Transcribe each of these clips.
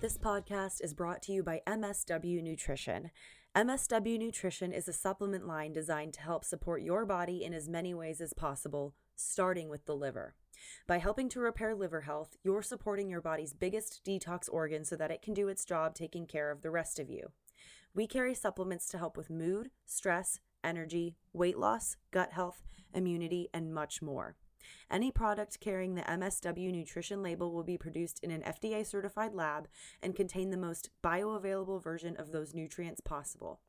This podcast is brought to you by MSW Nutrition. MSW Nutrition is a supplement line designed to help support your body in as many ways as possible, starting with the liver. By helping to repair liver health, you're supporting your body's biggest detox organ so that it can do its job taking care of the rest of you. We carry supplements to help with mood, stress, energy, weight loss, gut health, immunity, and much more. Any product carrying the MSW nutrition label will be produced in an FDA certified lab and contain the most bioavailable version of those nutrients possible.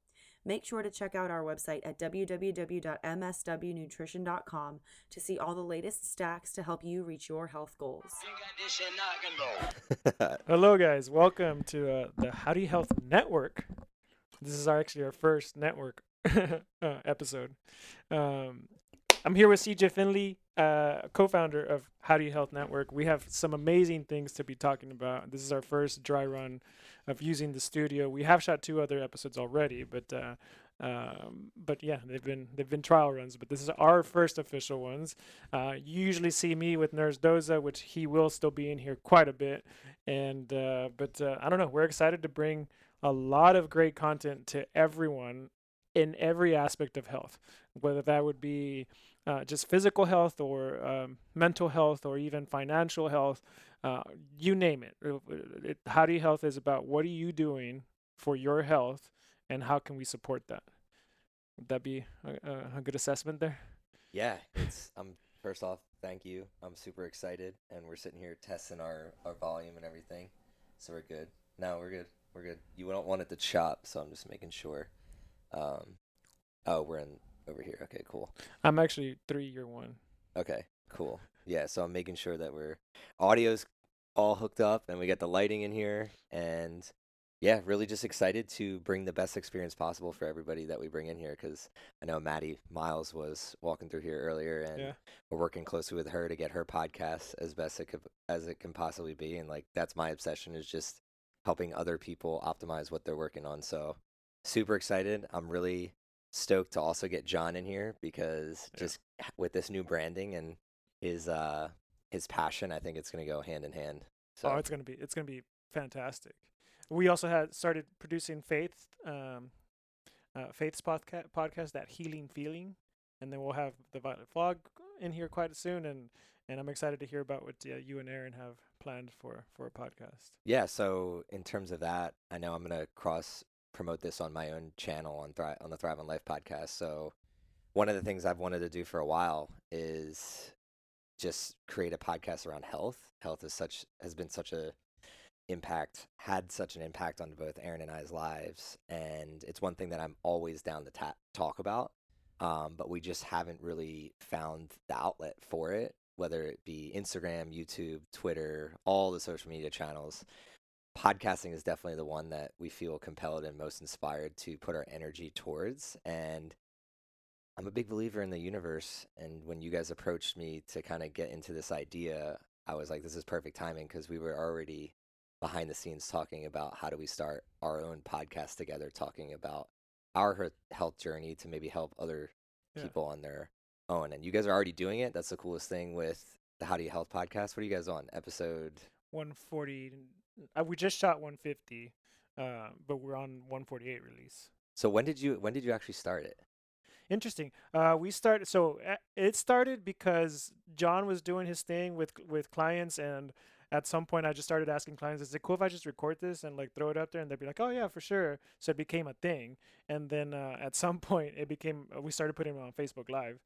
Make sure to check out our website at www.mswnutrition.com to see all the latest stacks to help you reach your health goals. Hello, guys. Welcome to uh, the Howdy Health Network. This is our, actually our first network episode. Um, I'm here with CJ Finley, uh, co-founder of Howdy Health Network. We have some amazing things to be talking about. This is our first dry run of using the studio. We have shot two other episodes already, but uh, um, but yeah, they've been they've been trial runs. But this is our first official ones. Uh, you usually see me with Nurse Doza, which he will still be in here quite a bit. And uh, but uh, I don't know. We're excited to bring a lot of great content to everyone in every aspect of health, whether that would be uh, just physical health or um, mental health or even financial health, uh, you name it. It, it. Howdy Health is about what are you doing for your health and how can we support that? Would that be a, a good assessment there? Yeah, it's. I'm first off, thank you. I'm super excited, and we're sitting here testing our our volume and everything, so we're good. No, we're good. We're good. You don't want it to chop, so I'm just making sure. Um, oh, we're in over here. Okay, cool. I'm actually three year one. Okay, cool. Yeah, so I'm making sure that we're audio's all hooked up and we got the lighting in here and yeah, really just excited to bring the best experience possible for everybody that we bring in here because I know Maddie Miles was walking through here earlier and Yeah. we're working closely with her to get her podcast as best it could, as it can possibly be and like that's my obsession is just helping other people optimize what they're working on. So super excited. I'm really stoked to also get John in here because Yeah. just with this new branding and his uh his passion, I think it's gonna go hand in hand. So Oh, it's gonna be it's gonna be fantastic. We also had started producing Faith, um, uh, Faith's podcast, podcast, that healing feeling, and then we'll have the Violet Fog in here quite soon, and and I'm excited to hear about what uh, you and Aaron have planned for for a podcast. yeah, so in terms of that, I know I'm gonna cross promote this on my own channel on Thrive on the Thrive on Life podcast. So one of the things I've wanted to do for a while is just create a podcast around health. Health is such has been such a impact had such an impact on both Aaron and I's lives, and it's one thing that I'm always down to ta- talk about. Um, but we just haven't really found the outlet for it, whether it be Instagram, YouTube, Twitter, all the social media channels. Podcasting is definitely the one that we feel compelled and most inspired to put our energy towards. And I'm a big believer in the universe. And when you guys approached me to kind of get into this idea, I was like, this is perfect timing because we were already behind the scenes talking about how do we start our own podcast together, talking about our health journey to maybe help other Yeah. people on their own. And you guys are already doing it. That's the coolest thing with the How Do You Health podcast. What are you guys on? Episode 140. Uh, we just shot 150, uh, but we're on 148 release. So when did you when did you actually start it? Interesting. Uh, we started. So uh, it started because John was doing his thing with with clients, and at some point, I just started asking clients, "Is it cool if I just record this and like throw it up there?" And they'd be like, "Oh yeah, for sure." So it became a thing, and then uh, at some point, it became uh, we started putting it on Facebook Live,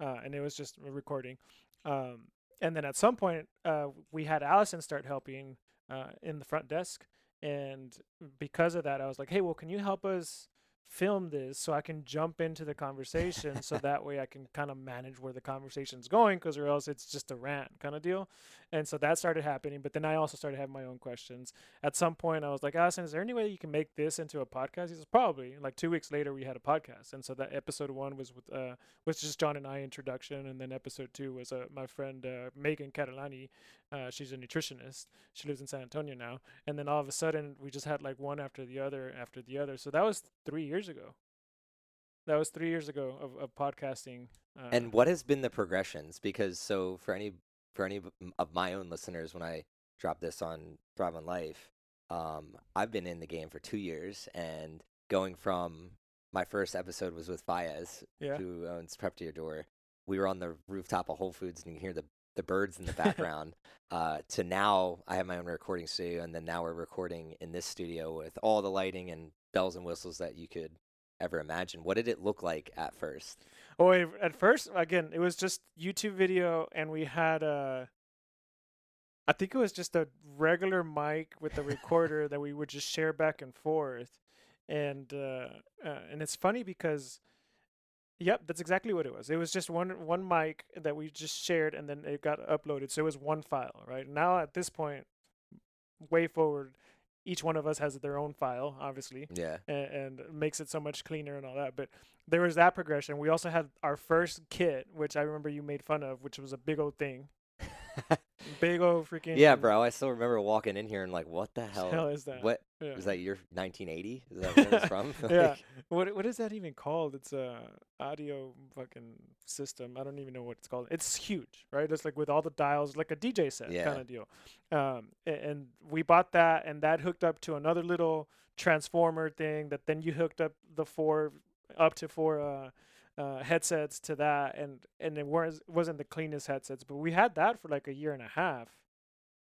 uh, and it was just a recording. Um, and then at some point, uh, we had Allison start helping uh, in the front desk, and because of that, I was like, "Hey, well, can you help us?" film this so I can jump into the conversation so that way I can kind of manage where the conversation's going because or else it's just a rant kind of deal. And so that started happening. But then I also started having my own questions. At some point, I was like, Allison, is there any way you can make this into a podcast? He says, probably. Like two weeks later, we had a podcast. And so that episode one was with uh, was just John and I introduction. And then episode two was uh, my friend uh, Megan Catalani. Uh, she's a nutritionist. She lives in San Antonio now. And then all of a sudden, we just had like one after the other after the other. So that was three years ago. That was three years ago of, of podcasting. Uh, And what has been the progressions? Because so for any for any of my own listeners, when I drop this on Thrive on Life, um, I've been in the game for two years, and going from my first episode was with Fayez, yeah, who owns Prep to Your Door. We were on the rooftop of Whole Foods, and you can hear the the birds in the background. uh, to now, I have my own recording studio, and then now we're recording in this studio with all the lighting and bells and whistles that you could ever imagine. What did it look like at first? Oh, at first, again, it was just YouTube video, and we had a. I think it was just a regular mic with a recorder that we would just share back and forth, and uh, uh, and it's funny because, yep, that's exactly what it was. It was just one one mic that we just shared, and then it got uploaded, so it was one file. Right now, at this point, way forward, each one of us has their own file, obviously Yeah. and, and makes it so much cleaner and all that. But there was that progression. We also had our first kit, which I remember you made fun of, which was a big old thing, big old freaking. yeah, bro. I still remember walking in here and like, what the Hell, hell? is that? What Yeah. was that? Year 1980? Is that where it's from? yeah. What what is that even called? It's a audio fucking system. I don't even know what it's called. It's huge, right? It's like with all the dials, like a DJ set Yeah. kind of deal. Um, a- and we bought that, and that hooked up to another little transformer thing that then you hooked up the four up to four uh, uh, headsets to that, and and it was wasn't the cleanest headsets, but we had that for like a year and a half,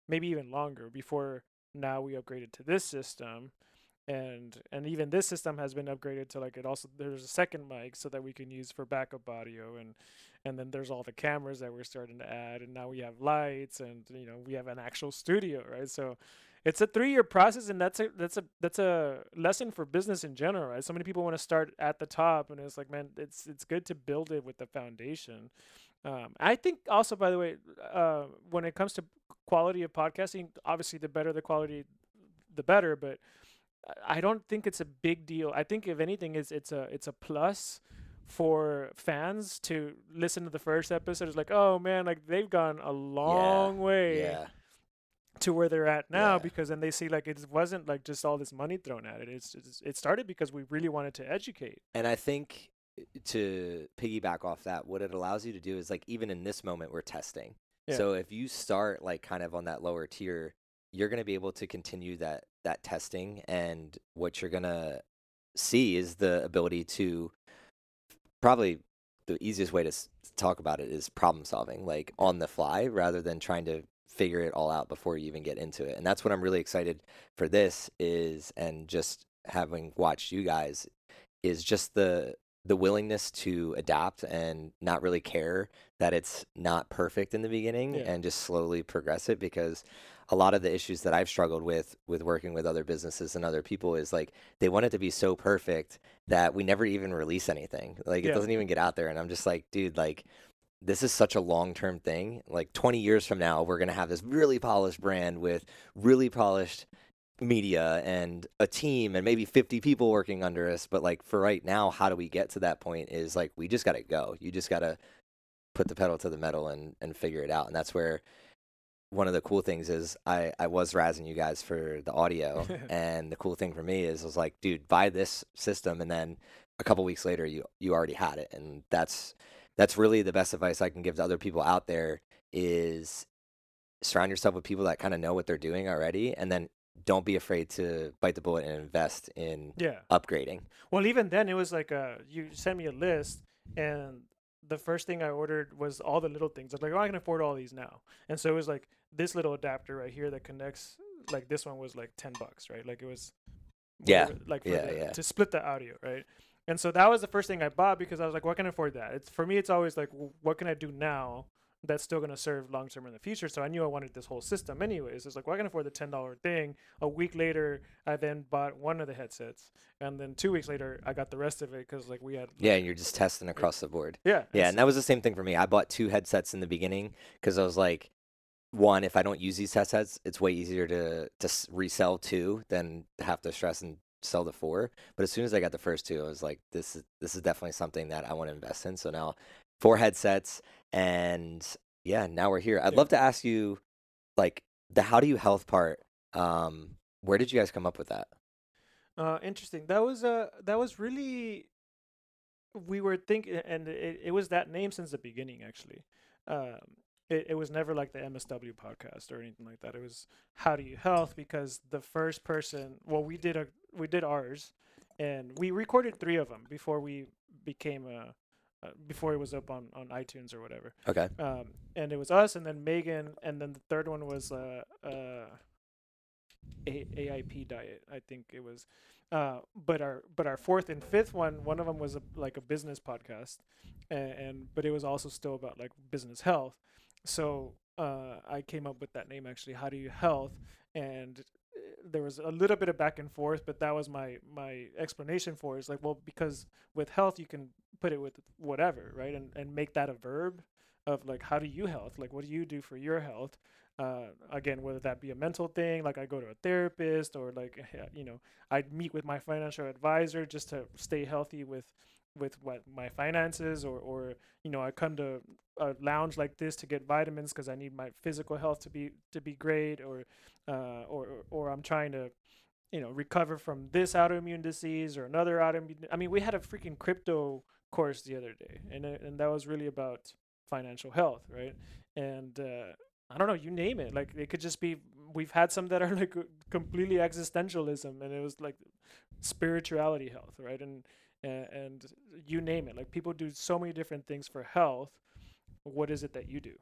maybe even longer before now we upgraded to this system and and even this system has been upgraded to like it also there's a second mic so that we can use for backup audio and and then there's all the cameras that we're starting to add and now we have lights and you know we have an actual studio right? So it's a three year process and that's a that's a that's a lesson for business in general right so many people want to start at the top and it's like man it's it's good to build it with the foundation um, I think also, by the way, uh, when it comes to quality of podcasting, obviously the better the quality, the better. But I- don't think it's a big deal. I think if anything, it's it's a it's a plus for fans to listen to the first episode. It's like, oh man, like they've gone a long way yeah. To where they're at now Yeah. because then they see like it wasn't like just all this money thrown at it. It's, it's it started because we really wanted to educate. And I think uh, to piggyback off that, what it allows you to do is like even in this moment we're testing. Yeah. So if you start like kind of on that lower tier, you're going to be able to continue that that testing and what you're going to see is the ability to probably the easiest way to s- talk about it is problem solving like on the fly rather than trying to figure it all out before you even get into it. And that's what I'm really excited for this is and just having watched you guys is just the the willingness to adapt and not really care that it's not perfect in the beginning Yeah. and just slowly progress it because a lot of the issues that I've struggled with with working with other businesses and other people is like they want it to be so perfect that we never even release anything. Like it doesn't even get out there and I'm just like, dude, like this is such a long-term thing. Like 20 years from now, we're going to have this really polished brand with really polished media and a team and maybe 50 people working under us. But like for right now how do we get to that point is like we just got to go. You just got to put the pedal to the metal and and figure it out. And that's where one of the cool things is I, I was razzing you guys for the audio. And the cool thing for me is I was like dude buy this system. And then a couple weeks later you you already had it. And that's that's really the best advice I can give to other people out there is surround yourself with people that kind of know what they're doing already and then don't be afraid to bite the bullet and invest in Yeah. upgrading. Well, even then, it was like uh, you sent me a list, and the first thing I ordered was all the little things. I was like, oh, I can afford all these now, and so it was like this little adapter right here that connects. Like this one was like ten bucks, right? Like it was. Yeah. Like for Yeah, the- yeah. to split the audio, right? And so that was the first thing I bought because I was like, what can I afford that? It's for me. It's always like, what can I do now that's still gonna serve long term in the future? So I knew I wanted this whole system, anyways. It's like, well, I can afford the ten dollar thing. A week later, I then bought one of the headsets, and then two weeks later, I got the rest of it because like we had Yeah, and you're just testing across the board. yeah Yeah, and that was the same thing for me. I bought two headsets in the beginning because I was like, one, if I don't use these headsets, it's way easier to to resell two than have to stress and sell the four. But as soon as I got the first two, I was like, this is this is definitely something that I want to invest in. So now, four headsets, and yeah, now we're here. I'd Yeah. love to ask you, like, the how do you health part. Um, where did you guys come up with that? Uh, interesting. That was uh that was really we were thinking, and it, it was that name since the beginning. Actually, um, it, it was never like the MSW podcast or anything like that. It was How Do You Health because the first person, well, we did a we did ours, and we recorded three of them before we became a. Uh, before it was up on, on iTunes or whatever, Okay. um, and it was us, and then Megan, and then the third one was uh, uh, a- AIP diet. I think it was, uh, but our but our fourth and fifth one, one of them was a, like a business podcast, and, and but it was also still about like business health. So uh, I came up with that name actually. How do you health? And uh, there was a little bit of back and forth, but that was my my explanation for it. It's like well because with health you can put it with whatever, right? And and make that a verb of like how do you health? Like what do you do for your health? uh, again, whether that be a mental thing, like I go to a therapist, or like you know, I meet with my financial advisor just to stay healthy with with what my finances, or or you know, I come to a lounge like this to get vitamins because I need my physical health to be to be great, or uh, or or I'm trying to you know recover from this autoimmune disease or another autoimmune. I mean, we had a freaking crypto course the other day, and and that was really about financial health, right? And uh, I don't know, you name it. Like it could just be. We've had some that are like completely existentialism, and it was like spirituality health, right? And and, and you name it. Like people do so many different things for health. What is it that you do?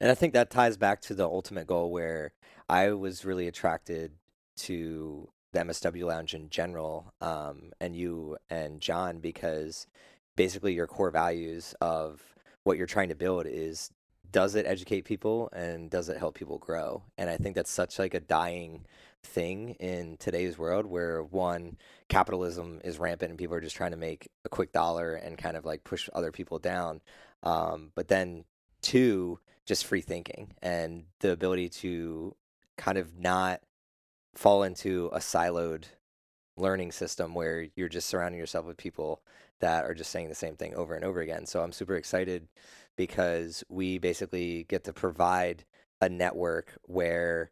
And I think that ties back to the ultimate goal where I was really attracted to the MSW Lounge in general, um, and you and John, because basically your core values of what you're trying to build is does it educate people and does it help people grow? And I think that's such like a dying thing in today's world where one capitalism is rampant and people are just trying to make a quick dollar and kind of like push other people down. Um, but then two, just free thinking and the ability to kind of not fall into a siloed learning system where you're just surrounding yourself with people that are just saying the same thing over and over again. So I'm super excited because we basically get to provide a network where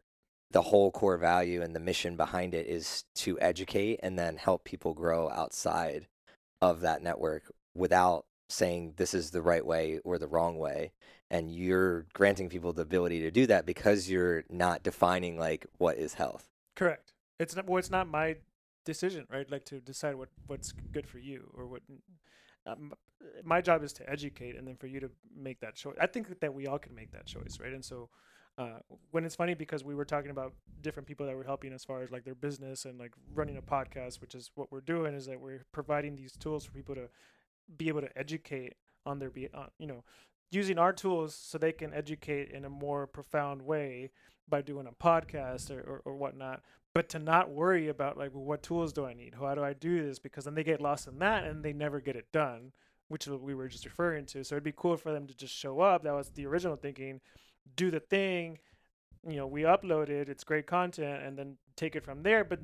the whole core value and the mission behind it is to educate and then help people grow outside of that network without saying this is the right way or the wrong way and you're granting people the ability to do that because you're not defining like what is health Correct. It's not. Well, it's not my decision, right? Like to decide what what's good for you or what. Um, my job is to educate, and then for you to make that choice. I think that we all can make that choice, right? And so, uh, when it's funny because we were talking about different people that were helping as far as like their business and like running a podcast, which is what we're doing, is that we're providing these tools for people to be able to educate on their be, uh, you know, using our tools so they can educate in a more profound way by doing a podcast or, or, or whatnot but to not worry about like well, what tools do i need? How do i do this? Because then they get lost in that and they never get it done which we were just referring to. So it'd be cool for them to just show up. That was the original thinking. Do the thing you know we upload it it's great content and then take it from there. But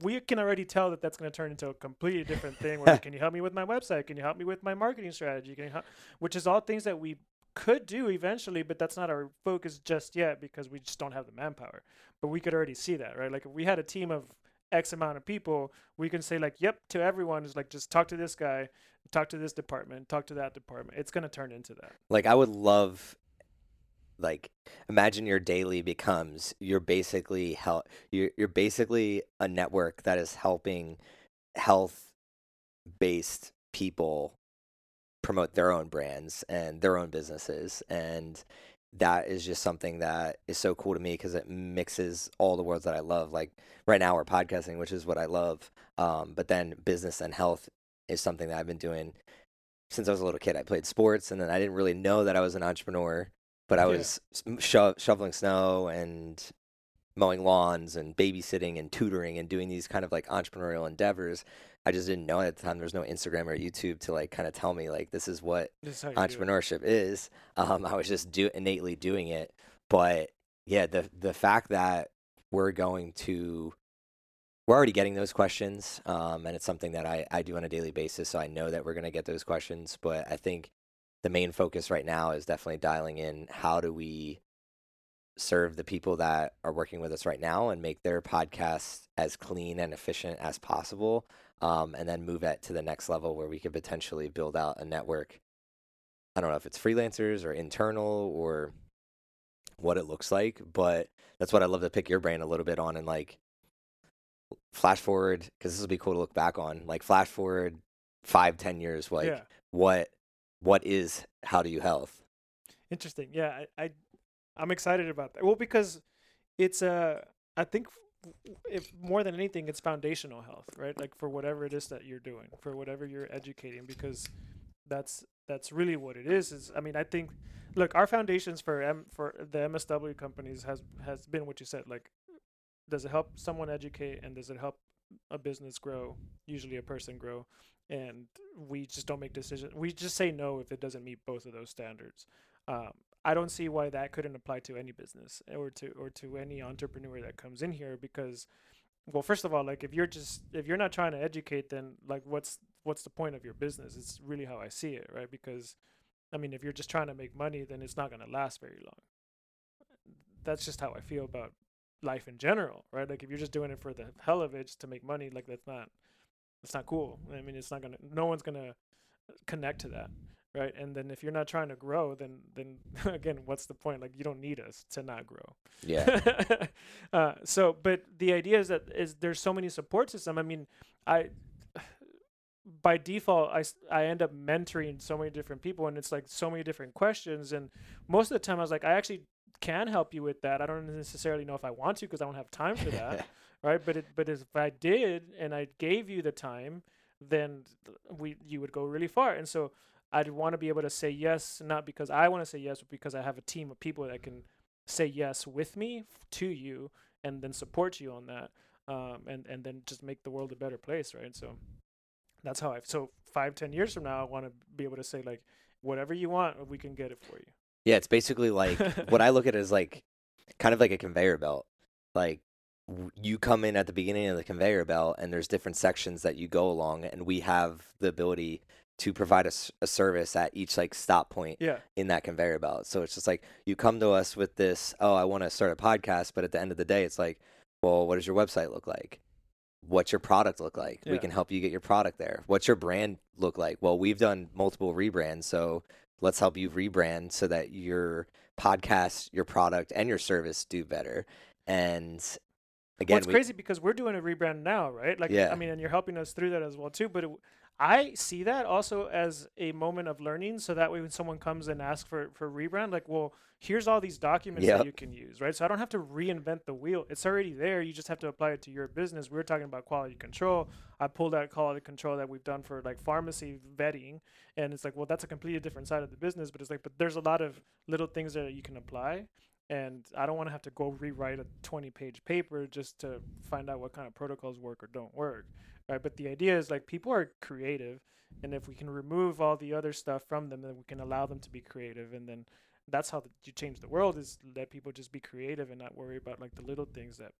we can already tell that that's going to turn into a completely different thing where can you help me with my website? Can you help me with my marketing strategy? Can you help which is all things that we could do eventually, but that's not our focus just yet because we just don't have the manpower. But we could already see that, right? Like if we had a team of X amount of people, we can say like, yep, to everyone is like just talk to this guy, talk to this department, talk to that department. It's gonna turn into that. like i would love like imagine your daily becomes you're basically help you're, you're basically a network that is helping health based people promote their own brands and their own businesses and that is just something that is so cool to me because it mixes all the worlds that I love. Like right now, we're podcasting, which is what I love. Um, but then business and health is something that I've been doing since I was a little kid. I played sports, and then I didn't really know that I was an entrepreneur, but I Yeah. was sho- shoveling snow and mowing lawns and babysitting and tutoring and doing these kind of like entrepreneurial endeavors. I just didn't know at the time. There's no Instagram or YouTube to like kind of tell me like this is what This is how you do it. entrepreneurship is. Um, I was just do innately doing it, but yeah, the the fact that we're going to we're already getting those questions, um, and it's something that I I do on a daily basis, so I know that we're gonna get those questions. But I think the main focus right now is definitely dialing in how do we serve the people that are working with us right now and make their podcast as clean and efficient as possible um, and then move it to the next level where we could potentially build out a network i don't know if it's freelancers or internal or what it looks like but that's what i love to pick your brain a little bit on and like flash forward because this will be cool to look back on like flash forward five ten years like yeah. what what is how do you health Interesting. Yeah, I, I I'm excited about that. Well, because it's uh I think if more than anything it's foundational health, right? Like for whatever it is that you're doing, for whatever you're educating because that's that's really what it is is I mean, I think look, our foundations for M for the MSW companies has has been what you said like does it help someone educate and does it help a business grow, usually a person grow? And we just don't make decisions. We just say no if it doesn't meet both of those standards um, I don't see why that couldn't apply to any business or to or to any entrepreneur that comes in here because well first of all like if you're just if you're not trying to educate then like what's what's the point of your business? It's really how I see it right? Because I mean if you're just trying to make money then it's not going to last very long. That's just how I feel about life in general right? Like if you're just doing it for the hell of it just to make money like that's not that's not cool. I mean it's not going to no one's going to connect to that right? And then if you're not trying to grow then then again what's the point? Like you don't need us to not grow. Yeah. Uh, so but the idea is that is there's so many support system. I mean i by default I, I end up mentoring so many different people and it's like so many different questions. And most of the time i was like i actually can help you with that. I don't necessarily know if i want to because i don't have time for that right? But it but if i did and i gave you the time then we you would go really far. And so i'd want to be able to say yes not because i want to say yes but because i have a team of people that can say yes with me to you and then support you on that um, and and then just make the world a better place right? So that's how i so five ten years from now i want to be able to say like whatever you want we can get it for you. Yeah it's basically like what i look at it as like kind of like a conveyor belt. Like you come in at the beginning of the conveyor belt and there's different sections that you go along and we have the ability to provide a, a service at each like stop point yeah in that conveyor belt. So it's just like you come to us with this, oh, I want to start a podcast, but at the end of the day, it's like, well, what does your website look like? What's your product look like? We can help you get your product there. What's your brand look like? Well, we've done multiple rebrands, so let's help you rebrand so that your podcast, your product, and your service do better. And again, well, it's we, crazy because we're doing a rebrand now, right? Like, Yeah. I mean, and you're helping us through that as well too. But it, I see that also as a moment of learning, so that way when someone comes and asks for for rebrand, like, well, here's all these documents Yep. that you can use, right? So I don't have to reinvent the wheel; it's already there. You just have to apply it to your business. We were talking about quality control. I pulled out quality control that we've done for like pharmacy vetting, and it's like, well, that's a completely different side of the business. But it's like, but there's a lot of little things that you can apply and I don't want to have to go rewrite a 20 page paper just to find out what kind of protocols work or don't work. Right. But the idea is like people are creative. And if we can remove all the other stuff from them, then we can allow them to be creative. And then that's how the, you change the world is let people just be creative and not worry about like the little things that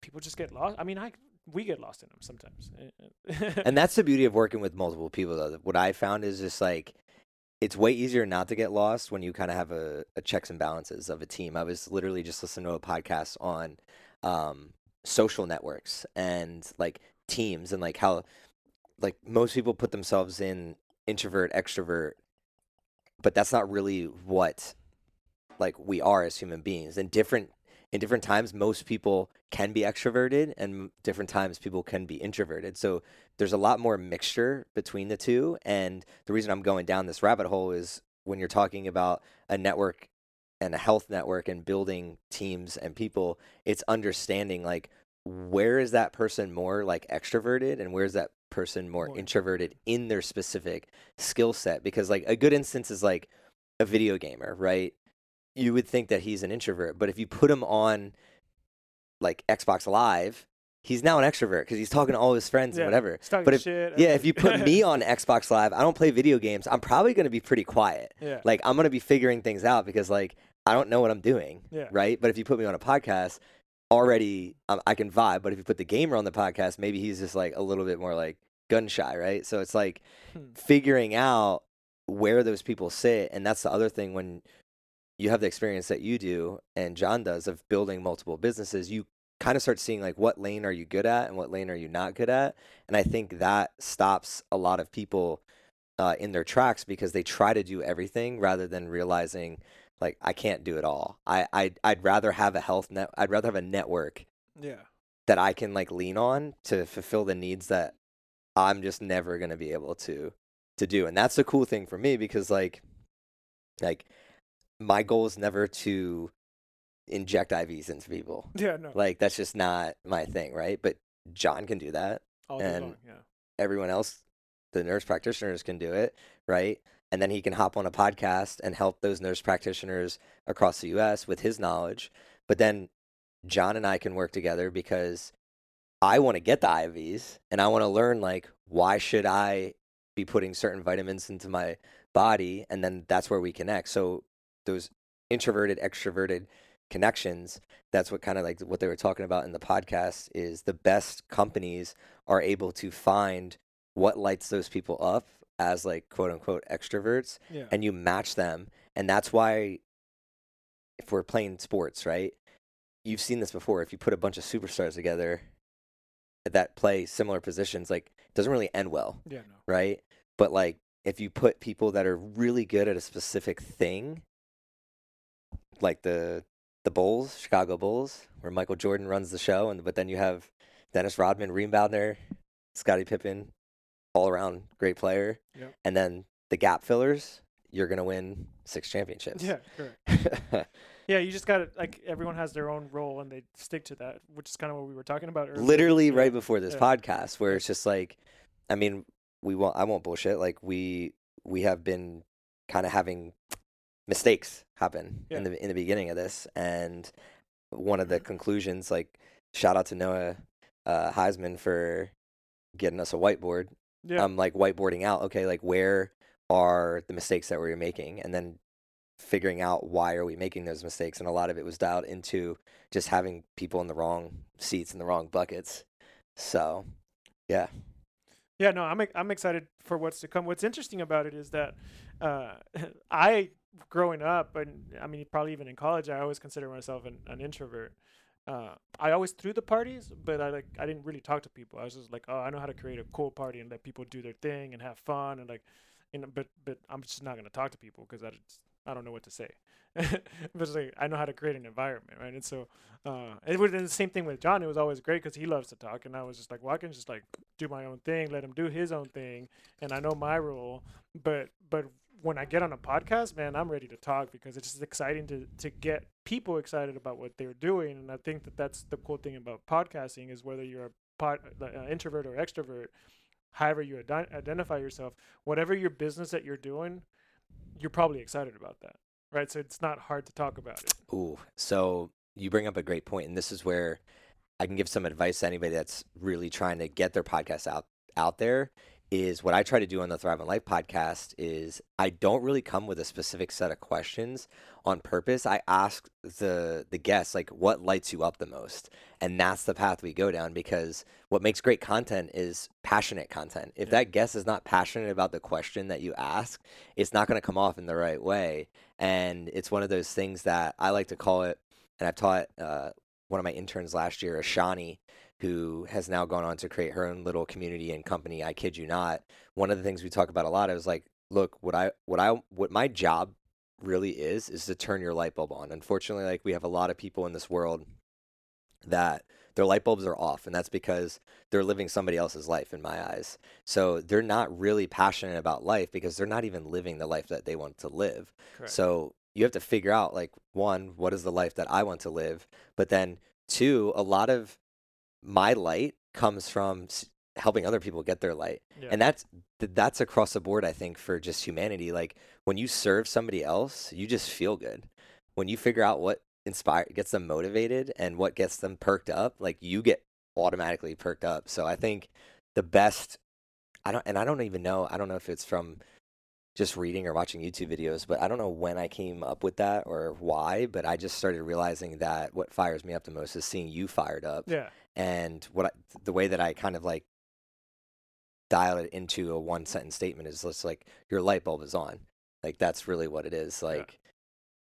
people just get lost. I mean, I, we get lost in them sometimes. and that's the beauty of working with multiple people though what i found is just like it's way easier not to get lost when you kind of have a, a checks and balances of a team i was literally just listening to a podcast on um, social networks and like teams and like how like most people put themselves in introvert extrovert but that's not really what like we are as human beings. And different in different times most people can be extroverted and different times people can be introverted. So there's a lot more mixture between the two and the reason i'm going down this rabbit hole is when you're talking about a network and a health network and building teams and people it's understanding like where is that person more like extroverted and where's that person more More introverted in their specific skill set because like a good instance is like a video gamer right you would think that he's an introvert but if you put him on like xbox live he's now an extrovert because he's talking to all his friends Yeah, and whatever but if shit. yeah if you put me on xbox live i don't play video games i'm probably going to be pretty quiet yeah. like i'm going to be figuring things out because like i don't know what i'm doing Yeah. right but if you put me on a podcast already um, i can vibe but if you put the gamer on the podcast maybe he's just like a little bit more like gun shy right so it's like Hmm. figuring out where those people sit and that's the other thing when you have the experience that you do and John does of building multiple businesses, you kind of start seeing like what lane are you good at and what lane are you not good at. And I think that stops a lot of people uh, in their tracks because they try to do everything rather than realizing like I can't do it all. I I'd, I'd rather have a health net. I'd rather have a network Yeah. that I can like lean on to fulfill the needs that I'm just never gonna be able to to do. And that's the cool thing for me because like like my goal is never to inject IVs into people. Yeah. No. Like that's just not my thing, right? But John can do that. all and- long. Yeah. Everyone else, the nurse practitioners can do it, right? And then he can hop on a podcast and help those nurse practitioners across the US with his knowledge. But then John and I can work together because I want to get the IVs and I want to learn like why should I be putting certain vitamins into my body and then that's where we connect. So those introverted extroverted connections that's what kind of like what they were talking about in the podcast is the best companies are able to find what lights those people up as like quote unquote extroverts Yeah. and you match them and that's why if we're playing sports right you've seen this before if you put a bunch of superstars together that play similar positions like it doesn't really end well yeah. No. right but like if you put people that are really good at a specific thing like the the bulls chicago bulls where michael jordan runs the show and but then you have dennis rodman rebounder scottie pippen all around great player Yep. and then the gap fillers you're gonna win six championships Yeah. Correct. Yeah. You just got to like everyone has their own role and they stick to that, which is kind of what we were talking about earlier. literally Yeah. right before this Yeah. podcast where it's just like i mean we won't i won't bullshit like we we have been kind of having mistakes happen in the in the beginning of this and one of the conclusions like shout out to noah uh heisman for getting us a whiteboard Yeah. i'm like whiteboarding out okay like where are the mistakes that we're making and then figuring out why are we making those mistakes and a lot of it was dialed into just having people in the wrong seats in the wrong buckets so yeah Yeah, no, I'm I'm excited for what's to come. What's interesting about it is that uh, I, growing up, and I mean, probably even in college, I always consider myself an, an introvert. Uh, I always threw the parties, but I like I didn't really talk to people. I was just like, oh, I know how to create a cool party and let people do their thing and have fun and like, know, but but I'm just not gonna talk to people because I I don't know what to say. but like I know how to create an environment, right? And so uh, it was and the same thing with John. It was always great because he loves to talk, and I was just like, well, I can just like do my own thing, let him do his own thing, and I know my role. But but when I get on a podcast, man, I'm ready to talk because it's just exciting to to get people excited about what they're doing, and I think that that's the cool thing about podcasting is whether you're a pod, uh, introvert or extrovert, however you ide- identify yourself, whatever your business that you're doing, you're probably excited about that, right? So it's not hard to talk about it. Ooh, so you bring up a great point, and this is where I can give some advice to anybody that's really trying to get their podcast out out there. Is what I try to do on the Thrive on Life podcast is I don't really come with a specific set of questions on purpose. I ask the the guests like what lights you up the most, and that's the path we go down because what makes great content is passionate content. If Yeah. that guest is not passionate about the question that you ask, it's not going to come off in the right way. And it's one of those things that I like to call it, and I've taught uh, one of my interns last year, Ashani, who has now gone on to create her own little community and company. I kid you not. One of the things we talk about a lot is like, look, what I, what I, what my job really is, is to turn your light bulb on. Unfortunately, like we have a lot of people in this world that their light bulbs are off, and that's because they're living somebody else's life in my eyes. So they're not really passionate about life because they're not even living the life that they want to live. Correct. So you have to figure out like one, what is the life that I want to live? But then two, a lot of my light comes from helping other people get their light. yeah. And that's that's across the board I think for just humanity. Like when you serve somebody else, you just feel good. When you figure out what inspire gets them motivated and what gets them perked up, like you get automatically perked up. So I think the best I don't and I don't even know, I don't know if it's from just reading or watching YouTube videos, but I don't know when I came up with that or why, but I just started realizing that what fires me up the most is seeing you fired up yeah. And what I, the way that I kind of like dial it into a one sentence statement is just like your light bulb is on. Like that's really what it is. Like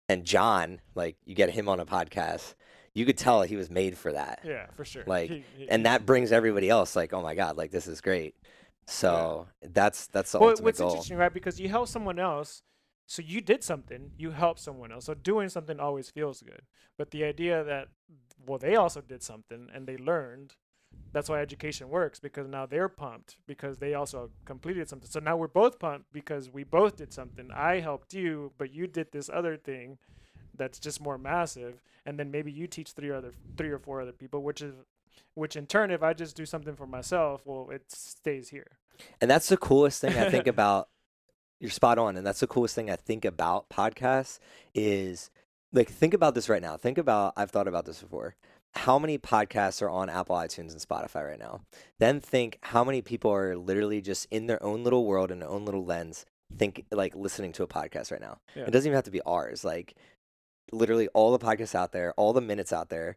and John, like you get him on a podcast, you could tell he was made for that. Yeah, for sure. Like, He- he- And that brings everybody else like, oh my god, like this is great. So that's that's the well, ultimate what's goal. interesting, right? Because you help someone else, so you did something, you helped someone else. So doing something always feels good. But the idea that, well, they also did something and they learned. That's why education works because now they're pumped because they also completed something. So now we're both pumped because we both did something. I helped you, but you did this other thing that's just more massive and then maybe you teach three other three or four other people which is which in turn if I just do something for myself, well, it stays here. And that's the coolest thing I think about you're spot on and that's the coolest thing I think about podcasts is like think about this right now. Think about I've thought about this before. How many podcasts are on Apple iTunes and Spotify right now? Then think how many people are literally just in their own little world in their own little lens think like listening to a podcast right now. Yeah. It doesn't even have to be ours. Like literally all the podcasts out there, all the minutes out there.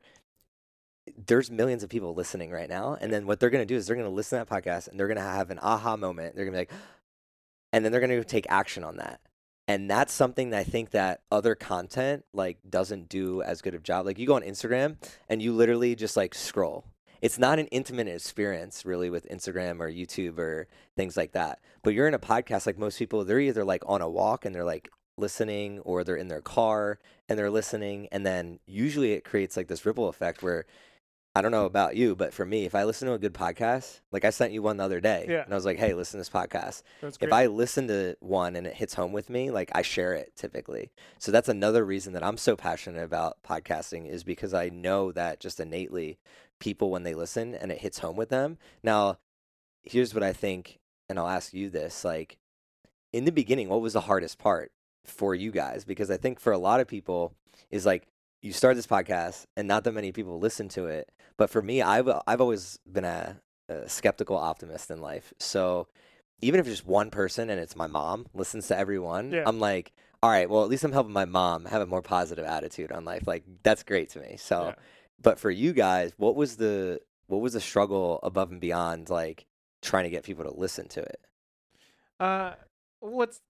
There's millions of people listening right now. And then what they're going to do is they're going to listen to that podcast and they're going to have an aha moment. They're going to be like, and then they're going to take action on that. And that's something that I think that other content like doesn't do as good of job. Like you go on Instagram and you literally just like scroll. It's not an intimate experience really with Instagram or YouTube or things like that. But you're in a podcast like most people, they're either like on a walk and they're like listening or they're in their car and they're listening and then usually it creates like this ripple effect where I don't know about you, but for me, if I listen to a good podcast, like I sent you one the other day, Yeah. and I was like, "Hey, listen to this podcast." If. I listen to one and it hits home with me, like I share it typically. So that's another reason that I'm so passionate about podcasting is because I know that just innately people when they listen and it hits home with them. Now, here's what I think and I'll ask you this, like in the beginning, what was the hardest part for you guys? Because I think for a lot of people is like you start this podcast and not that many people listen to it. But for me, I've I've always been a, a skeptical optimist in life. So even if just one person and it's my mom listens to everyone, Yeah. I'm like, all right, well at least I'm helping my mom have a more positive attitude on life. Like that's great to me. So Yeah. but for you guys, what was the what was the struggle above and beyond like trying to get people to listen to it? Uh, what's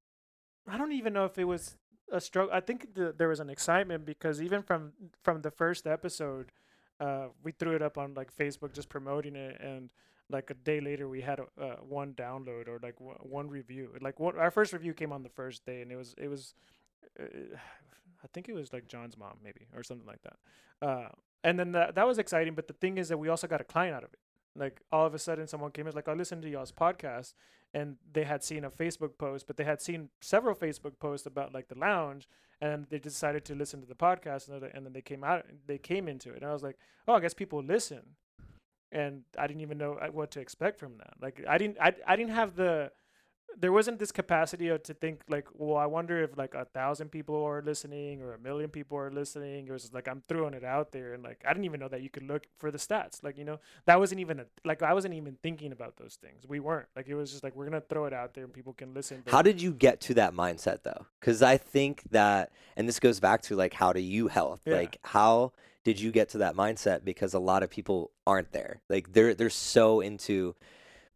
I don't even know if it was a struggle. I think the, there was an excitement because even from from the first episode, uh, we threw it up on like Facebook just promoting it, and like a day later we had a, uh, one download or like one, one review. Like one, our first review came on the first day, and it was it was, uh, I think it was like John's mom maybe or something like that. Uh, and then that that was exciting. But the thing is that we also got a client out of it. Like all of a sudden, someone came in like, "I listened to y'all's podcast." and they had seen a Facebook post, but they had seen several Facebook posts about like the lounge, and they decided to listen to the podcast, and, then- and then they came out, they came into it, and I was like, oh, I guess people listen, and I didn't even know uh, what to expect from that. Like I didn't, I, I didn't have the, there wasn't this capacity of, to think like, well, I wonder if like a thousand people are listening or a million people are listening. It was just like I'm throwing it out there, and like I didn't even know that you could look for the stats. Like you know, that wasn't even a, like I wasn't even thinking about those things. We weren't like it was just like we're gonna throw it out there and people can listen. but- How did you get to that mindset though? Because I think that, and this goes back to like, how do you health? Yeah. Like, how did you get to that mindset? Because a lot of people aren't there. Like, they're they're so into,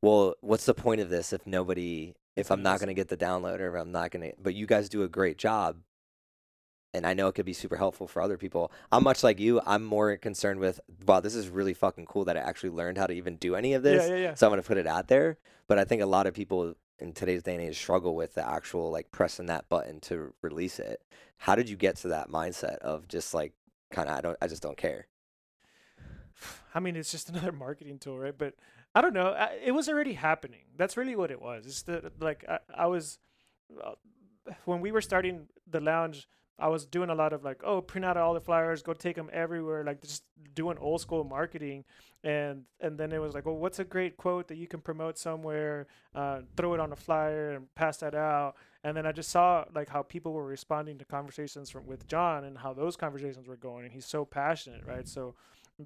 well, what's the point of this if nobody, if I'm not going to get the download or if I'm not going to, but you guys do a great job. And I know it could be super helpful for other people. I'm much like you. I'm more concerned with, wow, this is really fucking cool that I actually learned how to even do any of this Yeah, yeah, yeah. so I'm gonna put it out there. But I think a lot of people in today's day and age struggle with the actual like pressing that button to release it. How did you get to that mindset of just like kind of I don't I just don't care? I mean, it's just another marketing tool, right? But I don't know. It was already happening. That's really what it was. It's the like I, I was uh, when we were starting the lounge. I was doing a lot of like, oh, print out all the flyers, go take them everywhere, like just doing old school marketing, and and then it was like, well, what's a great quote that you can promote somewhere? Uh, throw it on a flyer and pass that out. And then I just saw like how people were responding to conversations from with John and how those conversations were going, and he's so passionate, right? So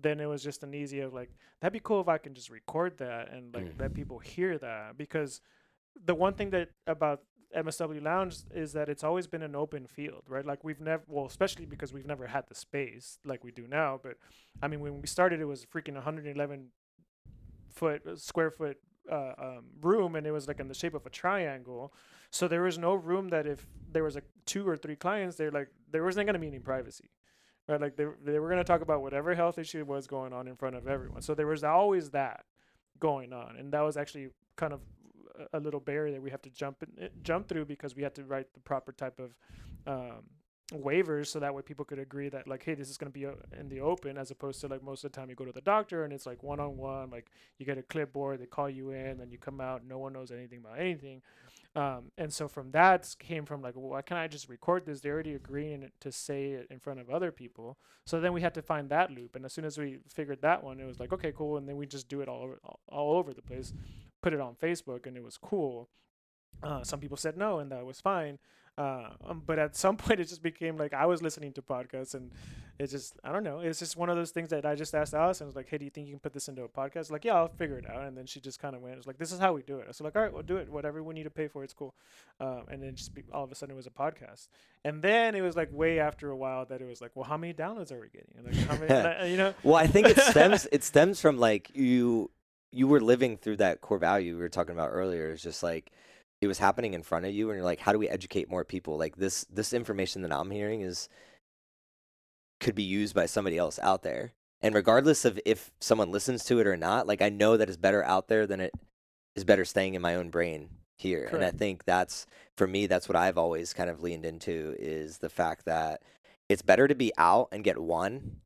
then it was just an easy of like that'd be cool if I can just record that and like Mm. let people hear that because the one thing that about MSW Lounge is that it's always been an open field, right? Like we've never, well, especially because we've never had the space like we do now. But I mean, when we started, it was freaking 111 foot uh, square foot uh, um, room and it was like in the shape of a triangle. So there was no room that if there was like two or three clients, they're like there wasn't gonna be any privacy, right? Like they they were gonna talk about whatever health issue was going on in front of everyone. So there was always that going on, and that was actually kind of a- little barrier that we have to jump in, jump through because we had to write the proper type of um, waivers so that way people could agree that like hey this is going to be in the open as opposed to like most of the time you go to the doctor and it's like one on one like you get a clipboard they call you in and you come out no one knows anything about anything um, and so from that came from like well, why can't i just record this? They're already agreeing to say it in front of other people. So then we had to find that loop and as soon as we figured that one it was like okay cool and then we just do it all over all, over the place put it on facebook and it was cool. Uh, some people said no and that was fine uh, um, but at some point, it just became like I was listening to podcasts, and it just I don't know. It's just one of those things that I just asked Alice, and was like, "Hey, do you think you can put this into a podcast?" Like, yeah, I'll figure it out. And then she just kind of went, "It's like this is how we do it." I was like, "All right, we'll do it. Whatever we need to pay for, it's cool." Um, and then just be, all of a sudden, it was a podcast. And then it was like way after a while that it was like, "Well, how many downloads are we getting?" And like, how many? you know, Well, I think it stems it stems from like you you were living through that core value we were talking about earlier. It's just like it was happening in front of you and you're like, how do we educate more people? Like this this information that I'm hearing is could be used by somebody else out there. And regardless of if someone listens to it or not, like I know that it's better out there than it is better staying in my own brain here. And I think that's for me that's what I've always kind of leaned into is the fact that it's better to be out and get one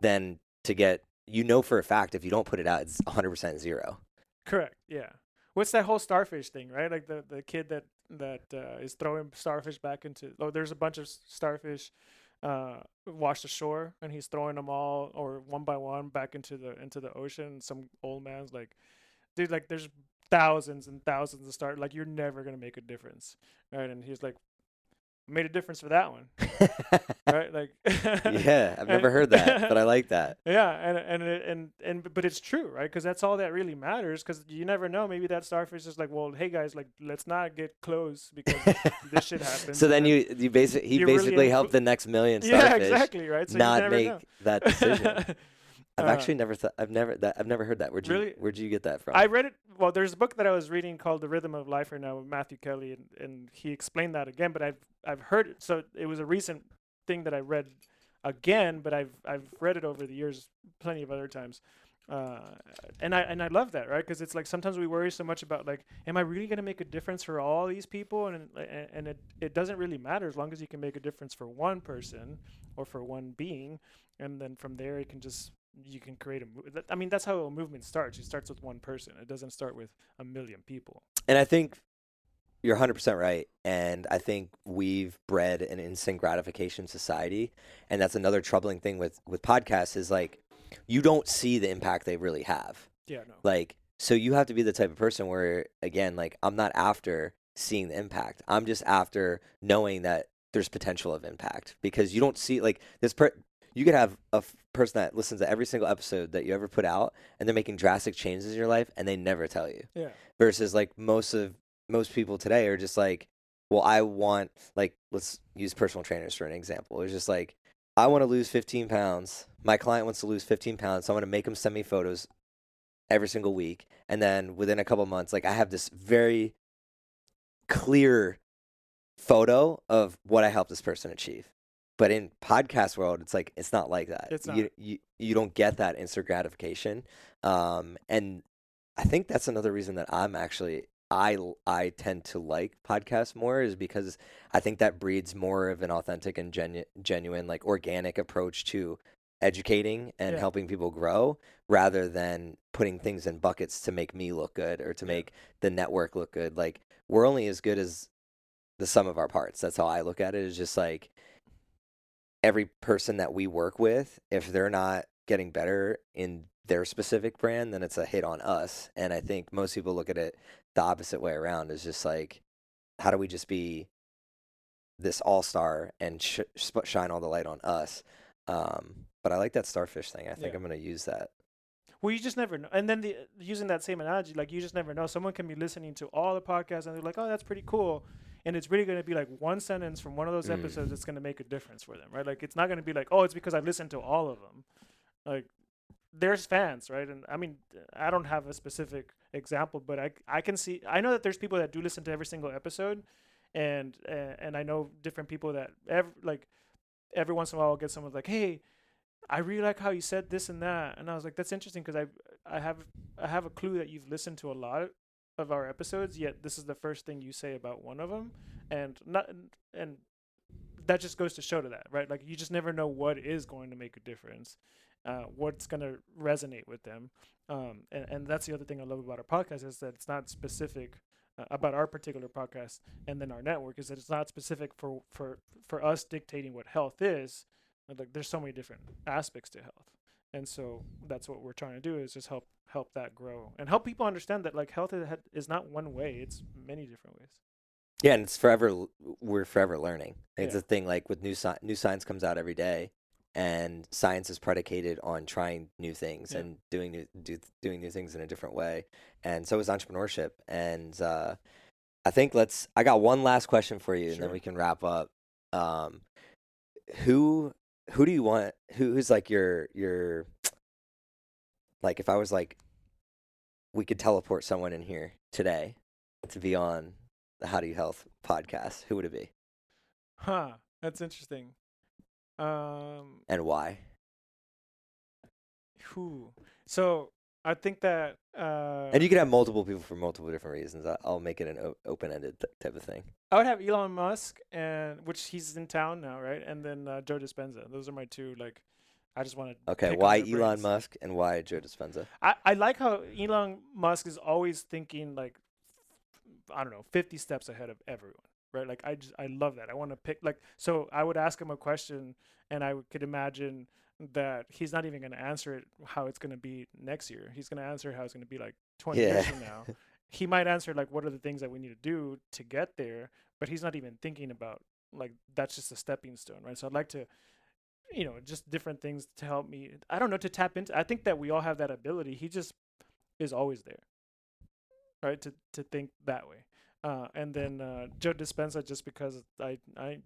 than to get you know for a fact if you don't put it out it's 100% zero Correct. Yeah. What's that whole starfish thing, right? Like the the kid that that uh, is throwing starfish back into. Oh, there's a bunch of starfish uh washed ashore, and he's throwing them all or one by one back into the into the ocean. Some old man's like, dude, like there's thousands and thousands of star. Like you're never gonna make a difference, right? And he's like, made a difference for that one, right? Like, yeah i've never heard that but i like that yeah, and and and and but it's true, right? Because that's all that really matters. Because you never know. Maybe that starfish is like, well, hey guys, like let's not get close because this shit happens. so then you you basically he really basically influ- helped the next million starfish. yeah, exactly, right. So not you never make know. that decision i've Uh, actually never thought i've never that i've never heard that where'd you Really? where'd you get that from I read it. Well, there's a book that I was reading called The Rhythm of Life right now with Matthew Kelly, and, and he explained that again. But I've I've heard it. So it was a recent thing that I read again, but I've I've read it over the years plenty of other times. Uh, and I and I love that, right? Because it's like sometimes we worry so much about like, am I really gonna make a difference for all these people? And and, and it it doesn't really matter as long as you can make a difference for one person or for one being, and then from there it can just you can create a. Mo- I mean, that's how a movement starts. It starts with one person. It doesn't start with a million people. and I think you're 100% right. And I think we've bred an instant gratification society. And that's another troubling thing with, with podcasts is like, you don't see the impact they really have. Yeah, no. Like, so you have to be the type of person where, again, like, I'm not after seeing the impact. I'm just after knowing that there's potential of impact because you don't see, like, this per, you could have a f- person that listens to every single episode that you ever put out and they're making drastic changes in your life and they never tell you. Yeah. versus like most of most people today are just like well i want like let's use personal trainers for an example. It's just like i want to lose 15 pounds. My client wants to lose 15 pounds so i'm going to make them send me photos every single week and then within a couple months like i have this very clear photo of what i helped this person achieve but in podcast world it's like it's not like that It's you, not. you you don't get that instant gratification um and i think that's another reason that i'm actually i i tend to like podcasts more is because i think that breeds more of an authentic and genu- genuine like organic approach to educating and Yeah. helping people grow rather than putting things in buckets to make me look good or to make the network look good like we're only as good as the sum of our parts that's how i look at it is just like every person that we work with, if they're not getting better in their specific brand, then it's a hit on us. And I think most people look at it the opposite way around is just like, how do we just be this all star and sh- shine all the light on us? Um, but I like that starfish thing. I think Yeah. I'm going to use that. Well, you just never know. And then the using that same analogy, like you just never know. Someone can be listening to all the podcasts and they're like, "Oh, that's pretty cool," and it's really going to be like one sentence from one of those Mm. episodes that's going to make a difference for them, right? Like it's not going to be like, "Oh, it's because I listened to all of them." Like there's fans, right? And I mean, I don't have a specific example, but I I can see I know that there's people that do listen to every single episode, and uh, and I know different people that every like every once in a while I'll get someone like, hey, I really like how you said this and that, and I was like, that's interesting because I I have I have a clue that you've listened to a lot of our episodes, yet this is the first thing you say about one of them, and not and that just goes to show to that, right? Like you just never know what is going to make a difference, uh, what's going to resonate with them, um, and and that's the other thing I love about our podcast is that it's not specific uh, about our particular podcast and then our network is that it's not specific for for for us dictating what health is. Like there's so many different aspects to health, and so that's what we're trying to do is just help help that grow and help people understand that like health is, not one way; it's many different ways. Yeah, and it's forever. We're forever learning. It's Yeah. a thing like with new sci- new science comes out every day, and science is predicated on trying new things Yeah. and doing new do, doing new things in a different way. And so is entrepreneurship. And uh, I think let's. I got one last question for you, and then we can wrap up. Um, who who do you want? Who, who's like your your like if I was like, we could teleport someone in here today to be on the How Do You Health podcast, who would it be Huh. That's interesting. Um. and why? Who? So I think that. Uh, And you could have multiple people for multiple different reasons. I- I'll make it an o- open-ended th- type of thing. I would have Elon Musk, and which he's in town now, right? And then uh, Joe Dispenza. Those are my two. Like, I just want to. Okay, why Elon Musk and why Joe Dispenza? I, I like how Elon Musk is always thinking like I don't know, 50 steps ahead of everyone, right? Like I just I love that. I want to pick like so I would ask him a question and I could imagine that he's not even going to answer it how it's going to be next year. He's going to answer how it's going to be like 20 years from now. He might answer like what are the things that we need to do to get there, but he's not even thinking about like that's just a stepping stone, right? So I'd like to you know, just different things to help me. I don't know to tap into. I think that we all have that ability. He just is always there, right? To to think that way. Uh, and then uh, Joe Dispenza, just because I I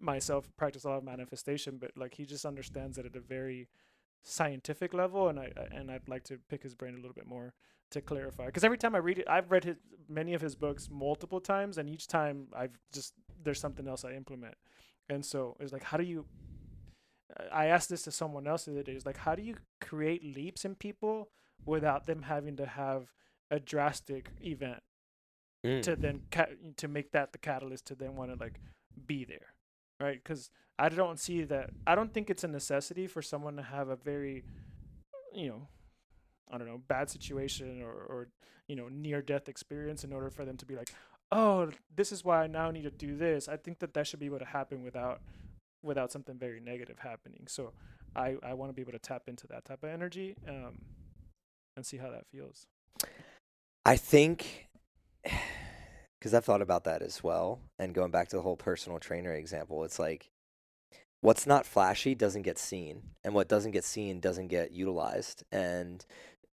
myself practice a lot of manifestation, but like he just understands it at a very scientific level, and I and I'd like to pick his brain a little bit more to clarify. Because every time I read it, I've read his many of his books multiple times, and each time I've just there's something else I implement. And so it's like, how do you I asked this to someone else the other day. It's like, how do you create leaps in people without them having to have a drastic event Mm. to then ca- to make that the catalyst to then want to like be there, right? Because I don't see that. I don't think it's a necessity for someone to have a very, you know, I don't know, bad situation or or you know near death experience in order for them to be like, oh, this is why I now need to do this. I think that that should be able to happen without without something very negative happening. So I I want to be able to tap into that type of energy um and see how that feels. I think because I've thought about that as well. And going back to the whole personal trainer example, it's like what's not flashy doesn't get seen, and what doesn't get seen doesn't get utilized. And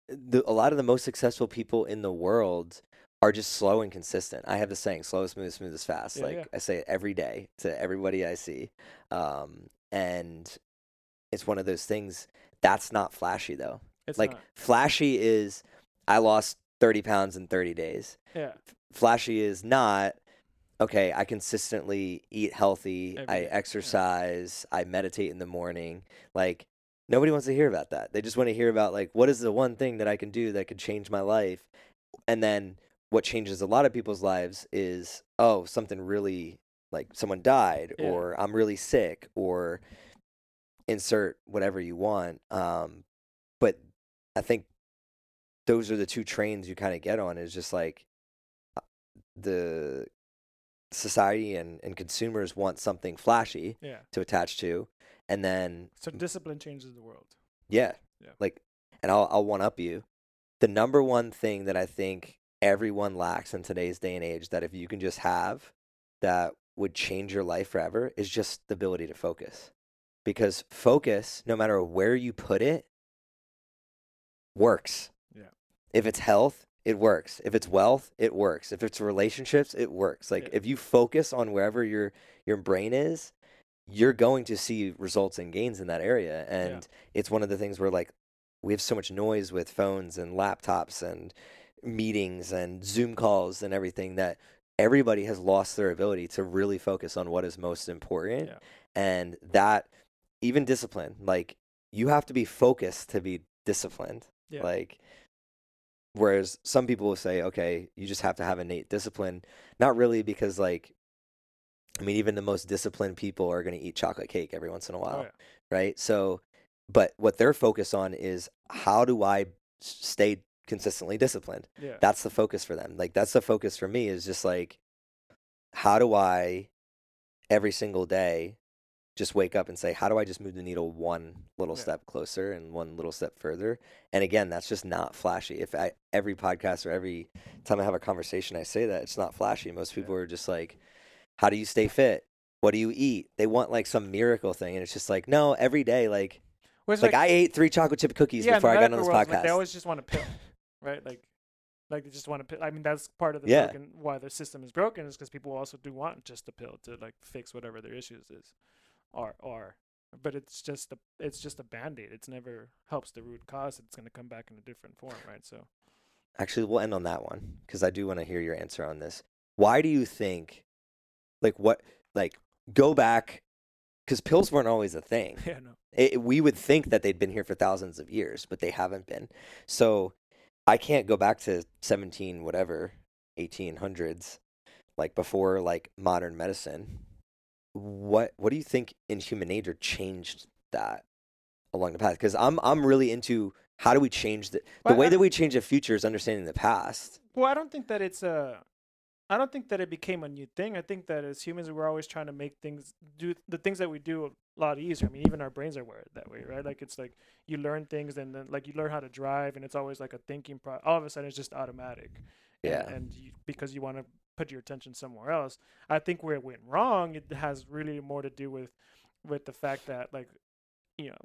the, a lot of the most successful people in the world are just slow and consistent. I have the saying, slow is smooth, smooth is fast. Yeah, like yeah. I say it every day to everybody I see. Um, and it's one of those things that's not flashy though. It's like not. flashy is I lost 30 pounds in 30 days. Yeah. Flashy is not okay, I consistently eat healthy, Every I day, yeah. exercise, I meditate in the morning. Like nobody wants to hear about that. They just want to hear about like what is the one thing that I can do that could change my life. And then what changes a lot of people's lives is oh, something really like someone died Yeah. or I'm really sick or insert whatever you want. Um but I think those are the two trains you kind of get on is just like uh, the society and, and consumers want something flashy Yeah. to attach to and then So discipline changes the world. yeah, Yeah. like and I'll I'll one up you the number one thing that I think everyone lacks in today's day and age that if you can just have that would change your life forever is just the ability to focus. Because focus no matter where you put it works. Yeah. if it's health it works. If it's wealth it works. If it's relationships it works. Like Yeah. if you focus on wherever your your brain is you're going to see results and gains in that area. And it's one of the things where like we have so much noise with phones and laptops and meetings and Zoom calls and everything that everybody has lost their ability to really focus on what is most important. Yeah. And that even discipline, like you have to be focused to be disciplined. Yeah. Like whereas some people will say, okay, you just have to have innate discipline. Not really because like I mean even the most disciplined people are going to eat chocolate cake every once in a oh, while Oh, yeah. right? So, but what they're focused on is how do I stay consistently disciplined? Yeah. That's the focus for them. Like that's the focus for me is just like how do I every single day just wake up and say how do I just move the needle one little Yeah. step closer and one little step further? And again, that's just not flashy. If I every podcast or every time I have a conversation I say that it's not flashy. Most Yeah. people are just like how do you stay fit? What do you eat? They want like some miracle thing and it's just like no, every day like it's like, I ate three chocolate chip cookies yeah, before I got on this world, podcast. Like, they always just want a pill, right? Like, like they just want pill. I mean, that's part of the Yeah. broken why the system is broken is because people also do want just a pill to like fix whatever their issues is, are are. But it's just a it's just a band aid. It's never helps the root cause. It's gonna come back in a different form, right? So Actually, we'll end on that one because I do want to hear your answer on this. Why do you think, like, what, like, go back? Because pills weren't always a thing. yeah, no, It, we would think that they'd been here for thousands of years, but they haven't been. So I can't go back to 17, whatever, 1800s, like before like modern medicine. What what do you think in human nature changed that along the path? Because I'm I'm really into how do we change the the Well, way I- that we change the future is understanding the past. Well, I don't think that it's a. I don't think that it became a new thing. I think that as humans, we're always trying to make things do the things that we do a lot easier. I mean, even our brains are wired that way, right? Like it's like you learn things and then like you learn how to drive, and it's always like a thinking pro. All of a sudden, it's just automatic. And- Yeah. And, you, because you want to put your attention somewhere else, I think where it went wrong, it has really more to do with with the fact that like you know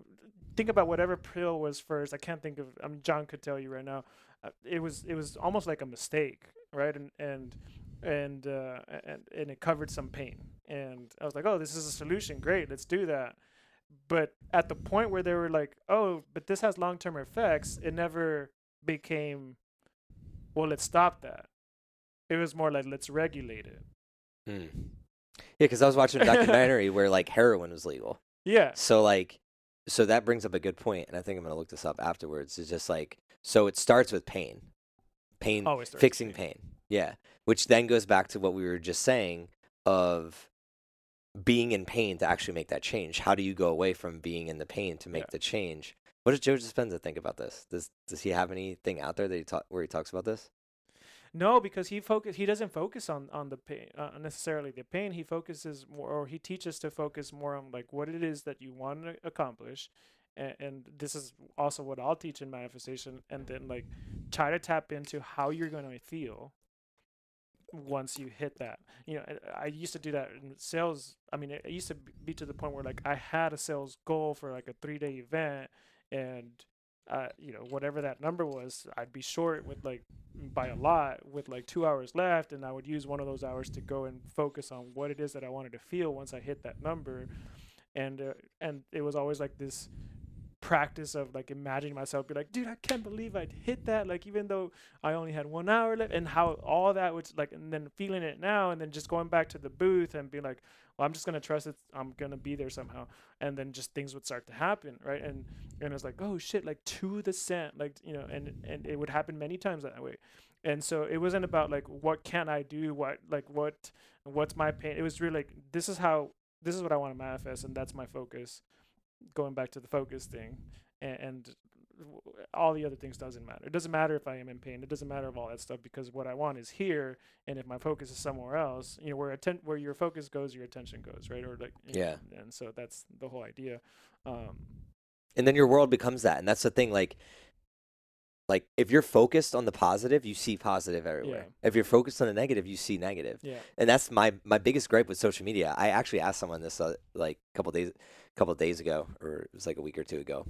think about whatever pill was first. I can't think of. I mean, John could tell you right now. Uh, it was it was almost like a mistake, right? And and and uh, and and it covered some pain. And I was like, oh, this is a solution. Great, let's do that. But at the point where they were like, oh, but this has long term effects, it never became. Well, let's stop that. It was more like let's regulate it. Hmm. Yeah, because I was watching a documentary where like heroin was legal. Yeah. So like, so that brings up a good point, and I think I'm gonna look this up afterwards. It's just like, so it starts with pain, pain, Always starts fixing pain. pain. Yeah, which then goes back to what we were just saying of being in pain to actually make that change. How do you go away from being in the pain to make Yeah. the change? What does Joe Dispenza think about this? Does does he have anything out there that he talk where he talks about this? No, because he focus he doesn't focus on on the pain uh, necessarily the pain. He focuses more, or he teaches to focus more on like what it is that you want to accomplish, and, and this is also what I'll teach in manifestation, and then like try to tap into how you're going to feel once you hit that. You know, I- used to do that in sales. I mean, it used to be to the point where like I had a sales goal for like a three day event, and uh, you know, whatever that number was, I'd be short with like by a lot with like two hours left, and I would use one of those hours to go and focus on what it is that I wanted to feel once I hit that number, and uh, and it was always like this practice of like imagining myself be like dude i can't believe i hit that like even though i only had one hour left and how all that was like and then feeling it now and then just going back to the booth and being like well i'm just gonna trust it i'm gonna be there somehow and then just things would start to happen right? And and it's like oh shit like to the cent like you know and and it would happen many times that way. And so it wasn't about like what can i do what like what what's my pain it was really like this is how this is what i want to manifest and that's my focus going back to the focus thing and, and all the other things doesn't matter. It doesn't matter if i am in pain. It doesn't matter of all that stuff because what i want is here and if my focus is somewhere else you know where atten- where your focus goes your attention goes right? Or like you know, Yeah. and so that's the whole idea um and then your world becomes that and that's the thing like like if you're focused on the positive you see positive everywhere. If you're focused on the negative you see negative. Yeah. And that's my my biggest gripe with social media. I actually asked someone this uh, like a couple days a couple days ago or it was like a week or two ago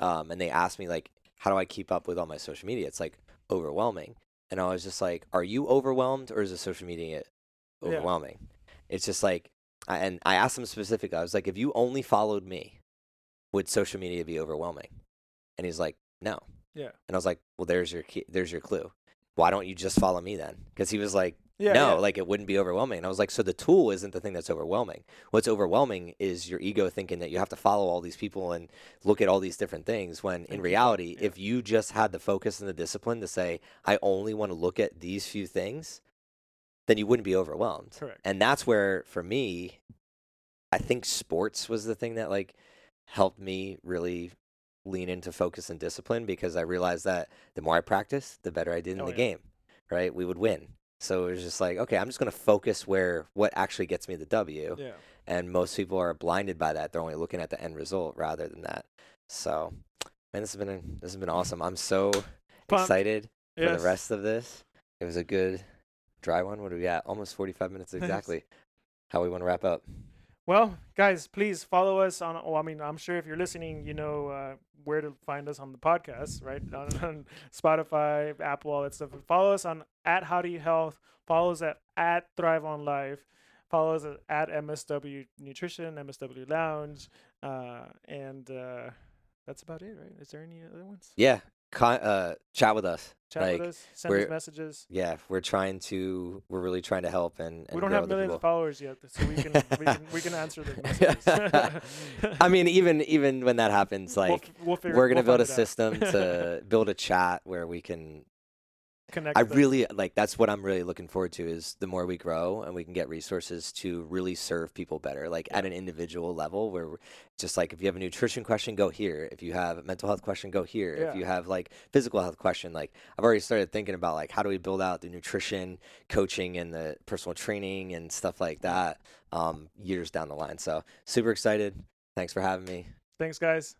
um and they asked me like how do i keep up with all my social media? It's like overwhelming. And i was just like are you overwhelmed or is the social media overwhelming Yeah. overwhelming? It's just like I, and i asked them specifically i was like if you only followed me would social media be overwhelming? And he's like no. Yeah. And I was like, well, there's your key, there's your clue. Why don't you just follow me then? Because he was like, Yeah. no, yeah. like it wouldn't be overwhelming. And I was like, so the tool isn't the thing that's overwhelming. What's overwhelming is your ego thinking that you have to follow all these people and look at all these different things. When in reality, yeah. if you just had the focus and the discipline to say, I only want to look at these few things, then you wouldn't be overwhelmed. Correct. And that's where, for me, I think sports was the thing that like helped me really lean into focus and discipline because I realized that the more I practiced, the better I did in Oh, the yeah. game. Right? We would win. So it was just like, okay, I'm just going to focus where what actually gets me the W. Yeah. And most people are blinded by that. They're only looking at the end result rather than that. So, man, this has been this has been awesome. I'm so Pumped. excited for the rest of this. It was a good dry one. What are we at? Almost 45 minutes Nice. exactly. How we want to wrap up. Well, guys, please follow us on. Oh, I mean, I'm sure if you're listening, you know uh, where to find us on the podcast, right? On, on Spotify, Apple, all that stuff. Follow us on at How Do You Health. Follow us at at Thrive on Life. Follow us at, at MSW Nutrition, MSW Lounge, uh, and uh, that's about it, right? Is there any other ones? Yeah, con- uh, chat with us. Chat like, with us. Send us messages. Yeah, we're trying to. We're really trying to help and. and We don't have millions people. of followers yet, so we can we can we can answer the messages. I mean, even even when that happens, We'll like f- we'll figure- we're gonna we'll build a find it out. system to build a chat where we can connect. I us. really like that's what I'm really looking forward to is the more we grow and we can get resources to really serve people better, like at an individual level where just like if you have a nutrition question, go here. If you have a mental health question, go here. If you have like physical health question, like I've already started thinking about like how do we build out the nutrition coaching and the personal training and stuff like that um, years down the line. So super excited. Thanks for having me. Thanks, guys.